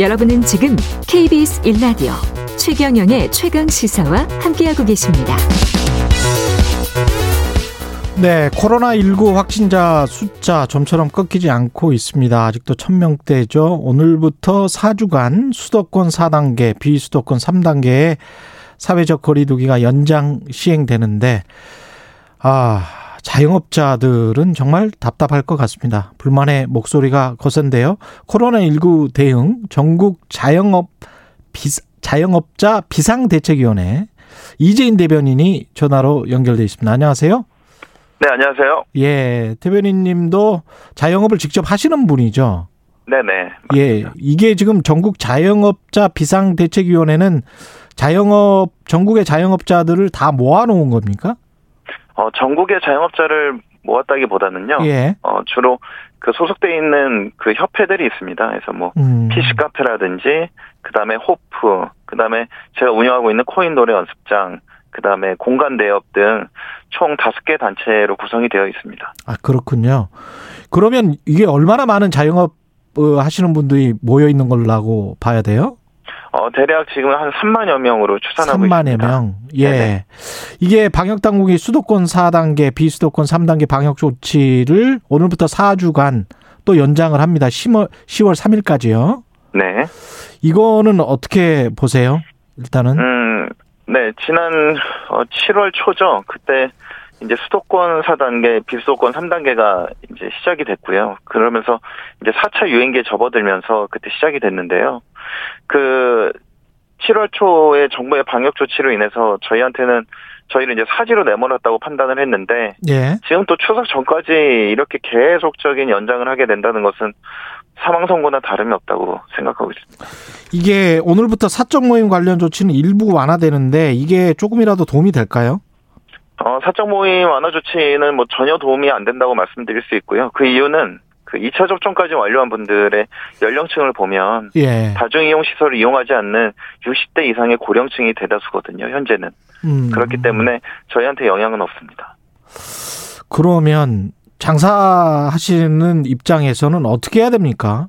여러분은 지금 KBS 1라디오 최경영의 최강 시사와 함께하고 계십니다. 네, 코로나19 확진자 숫자 좀처럼 꺾이지 않고 있습니다. 아직도 1000명대죠. 오늘부터 4주간 수도권 4단계, 비수도권 3단계의 사회적 거리두기가 연장 시행되는데, 아, 자영업자들은 정말 답답할 것 같습니다. 불만의 목소리가 거센데요. 코로나19 대응 전국 자영업 비사, 자영업자 비상대책위원회 이재인 대변인이 전화로 연결돼 있습니다. 안녕하세요. 네, 안녕하세요. 예, 대변인 님도 자영업을 직접 하시는 분이죠. 네네. 맞습니다. 예, 이게 지금 전국 자영업자 비상대책위원회는 자영업, 전국의 자영업자들을 다 모아놓은 겁니까? 어, 전국의 자영업자를 모았다기보다는요. 예. 어, 주로 그 소속돼 있는 그 협회들이 있습니다. 그래서 뭐 음. PC 카페라든지 그다음에 호프, 그다음에 제가 운영하고 있는 코인 노래 연습장, 그다음에 공간 대업 등 총 다섯 개 단체로 구성이 되어 있습니다. 아, 그렇군요. 그러면 이게 얼마나 많은 자영업 어, 하시는 분들이 모여 있는 걸라고 봐야 돼요? 어, 대략 지금 한 3만여 명으로 추산하고 3만여 있습니다. 명. 예. 네네. 이게 방역 당국이 수도권 4단계, 비수도권 3단계 방역 조치를 오늘부터 4주간 또 연장을 합니다. 10월 10월 3일까지요. 네. 이거는 어떻게 보세요? 일단은 음, 네, 지난 어, 7월 초죠. 그때 이제 수도권 4단계, 비수도권 3단계가 이제 시작이 됐고요. 그러면서 이제 4차 유행기에 접어들면서 그때 시작이 됐는데요. 그 7월 초에 정부의 방역 조치로 인해서 저희한테는 저희를 이제 사지로 내몰았다고 판단을 했는데 예. 지금 또 추석 전까지 이렇게 계속적인 연장을 하게 된다는 것은 사망 선고나 다름이 없다고 생각하고 있습니다. 이게 오늘부터 사적 모임 관련 조치는 일부 완화되는데 이게 조금이라도 도움이 될까요? 어, 사적 모임 완화 조치는 뭐 전혀 도움이 안 된다고 말씀드릴 수 있고요. 그 이유는 그 2차 접종까지 완료한 분들의 연령층을 보면 예. 다중이용 시설을 이용하지 않는 60대 이상의 고령층이 대다수거든요, 현재는. 음. 그렇기 때문에 저희한테 영향은 없습니다. 그러면 장사하시는 입장에서는 어떻게 해야 됩니까?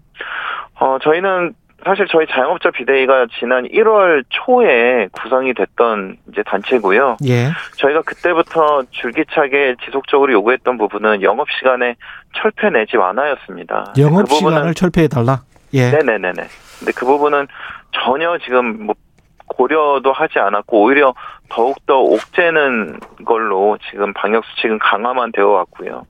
어, 저희는 사실 저희 자영업자 비대위가 지난 1월 초에 구성이 됐던 이제 단체고요. 예. 저희가 그때부터 줄기차게 지속적으로 요구했던 부분은 영업 시간에 철폐 내지 완화였습니다. 영업 그 부분은 시간을 철폐해 달라. 예. 네네네네. 근데 그 부분은 전혀 지금 뭐 고려도 하지 않았고 오히려 더욱더 옥죄는 걸로 지금 방역 수칙은 강화만 되어 왔고요.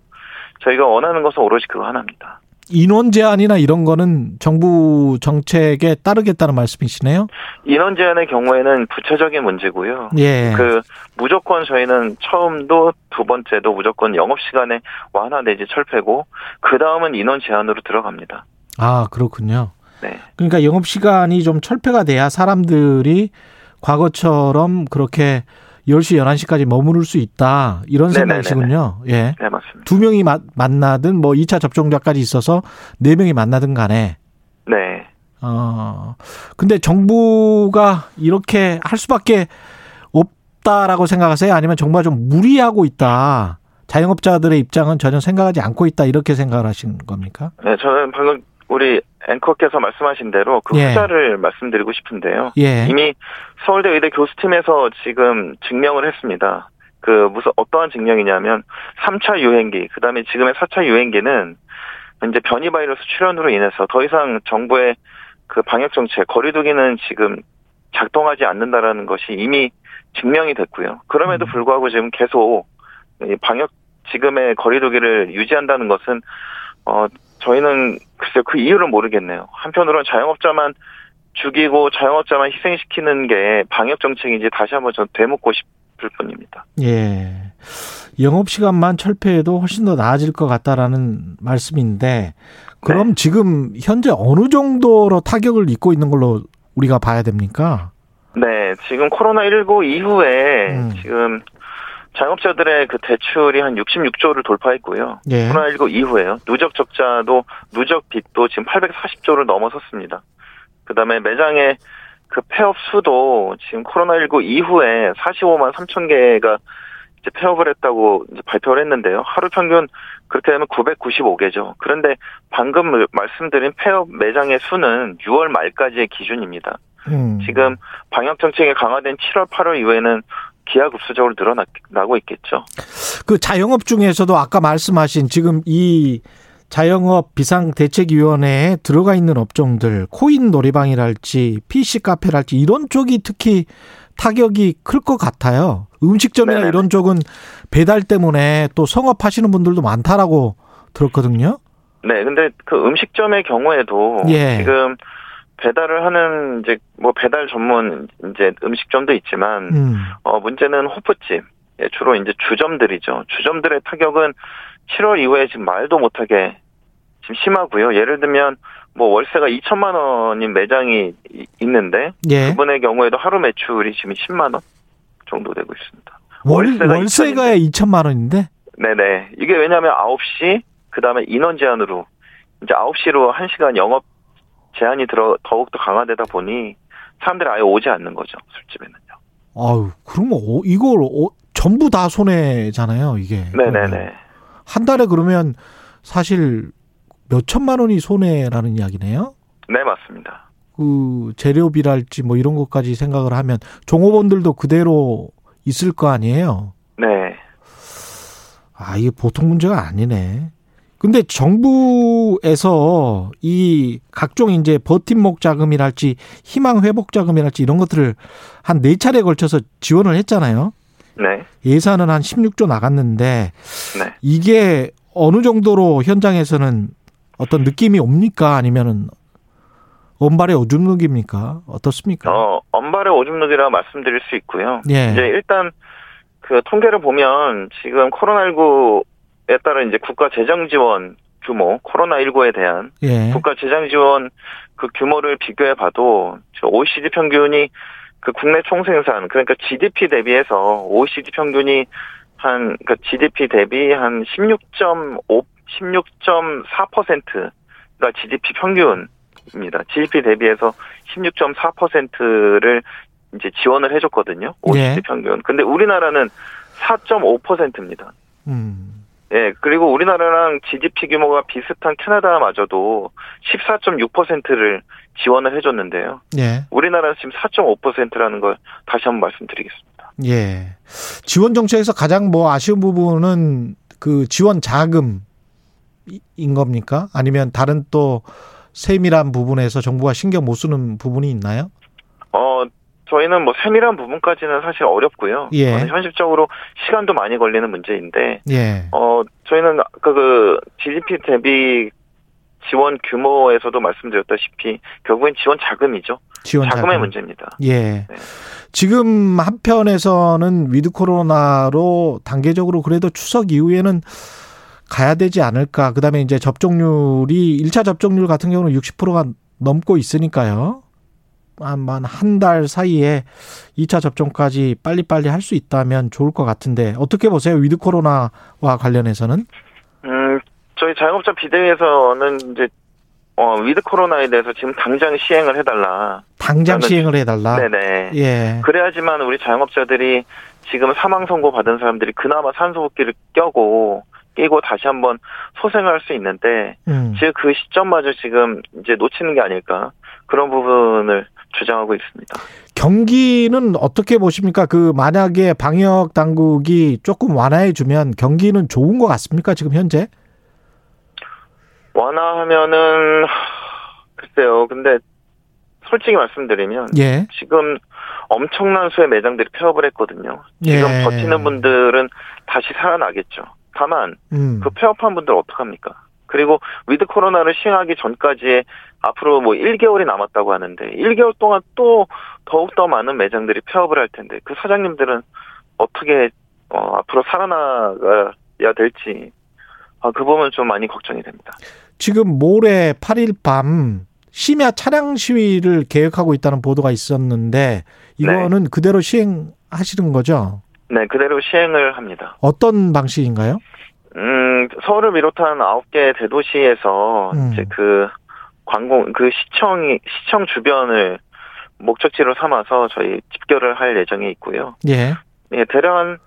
저희가 원하는 것은 오로지 그거 하나입니다. 인원 제한이나 이런 거는 정부 정책에 따르겠다는 말씀이시네요. 인원 제한의 경우에는 구체적인 문제고요. 예. 그 무조건 저희는 처음도 두 번째도 무조건 영업 시간에 완화 내지 철폐고 그 다음은 인원 제한으로 들어갑니다. 아, 그렇군요. 네. 그러니까 영업 시간이 좀 철폐가 돼야 사람들이 과거처럼 그렇게 10시, 11시까지 머무를 수 있다. 이런. 생각이시군요. 예. 네 맞습니다. 두 명이 마- 만나든 뭐 2차 접종자까지 있어서 네 명이 만나든 간에 네. 어. 근데 정부가 이렇게 할 수밖에 없다라고 생각하세요? 아니면 정부가 좀 무리하고 있다. 자영업자들의 입장은 전혀 생각하지 않고 있다. 이렇게 생각을 하시는 겁니까? 네, 저는 방금 우리 앵커께서 말씀하신 대로 그 예. 후자를 말씀드리고 싶은데요. 예. 이미 서울대 의대 교수팀에서 지금 증명을 했습니다. 그 무슨 어떠한 증명이냐면 3차 유행기, 그다음에 지금의 4차 유행기는 이제 변이 바이러스 출현으로 인해서 더 이상 정부의 그 방역 정책 거리두기는 지금 작동하지 않는다라는 것이 이미 증명이 됐고요. 그럼에도 음. 불구하고 지금 계속 이 방역 지금의 거리두기를 유지한다는 것은 어 저희는 글쎄요 그 이유를 모르겠네요. 한편으로는 자영업자만 죽이고 자영업자만 희생시키는 게 방역 정책인지 다시 한번 전 되묻고 싶을 뿐입니다. 예. 영업 시간만 철폐해도 훨씬 더 나아질 것 같다라는 말씀인데 그럼 네. 지금 현재 어느 정도로 타격을 입고 있는 걸로 우리가 봐야 됩니까? 네, 지금 코로나 19 이후에 음. 지금 자영업자들의 그 대출이 한 66조를 돌파했고요. 예. 코로나19 이후에요. 누적 적자도 누적 빚도 지금 840조를 넘어섰습니다. 그다음에 매장의 그 폐업 수도 지금 코로나19 이후에 45만 3천 개가 이제 폐업을 했다고 이제 발표를 했는데요. 하루 평균 그렇게 되면 995개죠. 그런데 방금 말씀드린 폐업 매장의 수는 6월 말까지의 기준입니다. 음. 지금 방역 정책이 강화된 7월, 8월 이후에는 기하급수적으로 늘어나고 있겠죠. 그 자영업 중에서도 아까 말씀하신 지금 이 자영업 비상대책위원회에 들어가 있는 업종들, 코인 놀이방이랄지, PC 카페랄지 이런 쪽이 특히 타격이 클 것 같아요. 음식점이나 네네네. 이런 쪽은 배달 때문에 또 성업하시는 분들도 많다라고 들었거든요. 네, 근데 그 음식점의 경우에도 예. 지금 배달을 하는 이제 뭐 배달 전문 이제 음식점도 있지만 음. 어 문제는 호프집 예, 주로 이제 주점들이죠. 주점들의 타격은 7월 이후에 지금 말도 못하게 지금 심하고요. 예를 들면 뭐 월세가 2천만 원인 매장이 이- 있는데 예. 그분의 경우에도 하루 매출이 지금 10만 원 정도 되고 있습니다. 월, 월세가 월세가 2천만 원인데? 네네. 이게 왜냐하면 9시 그 다음에 인원 제한으로 이제 9시로 1시간 영업 제한이 들어 더욱 더 강화되다 보니 사람들이 아예 오지 않는 거죠 술집에는요. 아유, 그러면 어, 이걸 어, 전부 다 손해잖아요, 이게. 네네네. 한 달에 그러면 사실 몇 천만 원이 손해라는 이야기네요. 네 맞습니다. 그 재료비랄지 뭐 이런 것까지 생각을 하면 종업원들도 그대로 있을 거 아니에요. 네. 아, 이게 보통 문제가 아니네. 근데 정부에서 이 각종 이제 버팀목 자금이랄지 희망 회복 자금이랄지 이런 것들을 한 네 차례 걸쳐서 지원을 했잖아요. 네. 예산은 한 16조 나갔는데 네. 이게 어느 정도로 현장에서는 어떤 느낌이 옵니까? 아니면은 원발의 오줌 누기입니까? 어떻습니까? 어 언발의 오줌 누기라 말씀드릴 수 있고요. 예. 이제 일단 그 통계를 보면 지금 코로나19에 따른 이제 국가 재정 지원 규모, 코로나19에 대한 예. 국가 재정 지원 그 규모를 비교해 봐도 저 OECD 평균이 그 국내 총생산 그러니까 GDP 대비해서 OECD 평균이 한 그러니까 GDP 대비 한 16.5 16.4%가 GDP 평균입니다. GDP 대비해서 16.4%를 이제 지원을 해줬거든요. OECD 예. 평균. 근데 우리나라는 4.5%입니다. 음. 예, 그리고 우리나라랑 GDP 규모가 비슷한 캐나다마저도 14.6%를 지원을 해줬는데요. 예. 우리나라는 지금 4.5%라는 걸 다시 한번 말씀드리겠습니다. 예. 지원 정책에서 가장 뭐 아쉬운 부분은 그 지원 자금인 겁니까? 아니면 다른 또 세밀한 부분에서 정부가 신경 못 쓰는 부분이 있나요? 어, 저희는 뭐 세밀한 부분까지는 사실 어렵고요. 예. 어, 현실적으로 시간도 많이 걸리는 문제인데, 예. 어, 저희는 아까 그 GDP 대비 지원 규모에서도 말씀드렸다시피 결국엔 지원 자금이죠. 지원 자금의 자금. 문제입니다. 예. 지금 한편에서는 위드 코로나로 단계적으로 그래도 추석 이후에는 가야 되지 않을까. 그다음에 이제 접종률이 1차 접종률 같은 경우는 60%가 넘고 있으니까요. 아마 한달 사이에 2차 접종까지 빨리빨리 할 수 있다면 좋을 것 같은데 어떻게 보세요? 위드 코로나와 관련해서는? 음, 저희 자영업자 비대위에서는 이제 어, 위드 코로나에 대해서 지금 당장 시행을 해달라. 당장 시행을 해달라. 네네. 예. 그래야지만 우리 자영업자들이 지금 사망 선고 받은 사람들이 그나마 산소호흡기를 껴고 끼고 다시 한번 소생할 수 있는데 음. 지금 그 시점마저 지금 이제 놓치는 게 아닐까 그런 부분을 주장하고 있습니다. 경기는 어떻게 보십니까? 그 만약에 방역 당국이 조금 완화해 주면 경기는 좋은 것 같습니까? 지금 현재? 완화하면은 하, 글쎄요. 근데 솔직히 말씀드리면 예. 지금 엄청난 수의 매장들이 폐업을 했거든요. 지금 예. 버티는 분들은 다시 살아나겠죠. 다만 음. 그 폐업한 분들 어떡합니까? 그리고 위드 코로나를 시행하기 전까지 앞으로 뭐 1개월이 남았다고 하는데 1개월 동안 또 더욱더 많은 매장들이 폐업을 할 텐데 그 사장님들은 어떻게 어, 앞으로 살아나가야 될지 아, 그 부분 좀 많이 걱정이 됩니다. 지금 모레 8일 밤 심야 차량 시위를 계획하고 있다는 보도가 있었는데 이거는 그대로 시행하시는 거죠? 네, 그대로 시행을 합니다. 어떤 방식인가요? 음, 서울을 비롯한 9개 대도시에서 음. 이제 그 관공 그 시청이 시청 주변을 목적지로 삼아서 저희 집결을 할 예정에 있고요. 예. 예, 대략 한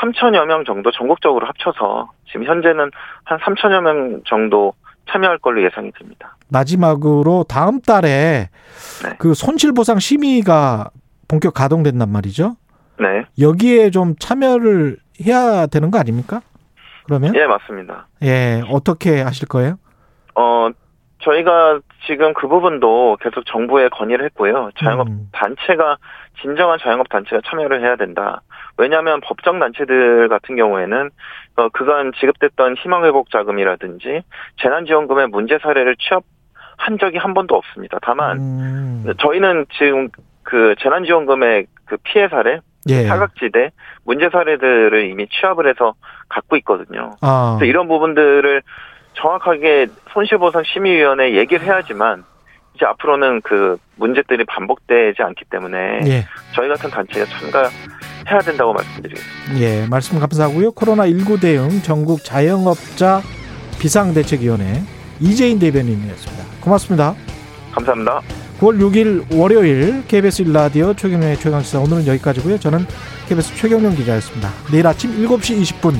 3천여 명 정도 전국적으로 합쳐서 지금 현재는 한 3천여 명 정도 참여할 걸로 예상이 됩니다. 마지막으로 다음 달에 네. 그 손실보상 심의가 본격 가동된단 말이죠. 네. 여기에 좀 참여를 해야 되는 거 아닙니까? 그러면 예, 맞습니다. 예 어떻게 하실 거예요? 어, 저희가 지금 그 부분도 계속 정부에 건의를 했고요. 자영업 음. 단체가 진정한 자영업 단체가 참여를 해야 된다. 왜냐하면 법정 단체들 같은 경우에는 어, 그간 지급됐던 희망회복 자금이라든지 재난지원금의 문제 사례를 취합한 적이 한 번도 없습니다. 다만 음. 저희는 지금 그 재난지원금의 그 피해 사례, 예. 사각지대 문제 사례들을 이미 취합을 해서 갖고 있거든요. 아. 그래서 이런 부분들을 정확하게 손실보상 심의위원회 얘기를 해야지만 이제 앞으로는 그 문제들이 반복되지 않기 때문에 예. 저희 같은 단체가 참가해야 된다고 말씀드리겠습니다. 예, 말씀 감사하고요. 코로나 19 대응 전국 자영업자 비상대책위원회 이재인 대변인이었습니다. 고맙습니다. 감사합니다. 9월 6일 월요일 KBS 일라디오 최경영의 최강시사 오늘은 여기까지고요. 저는 KBS 최경영 기자였습니다. 내일 아침 7시 20분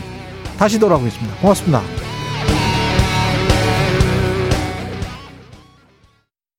다시 돌아오겠습니다. 고맙습니다.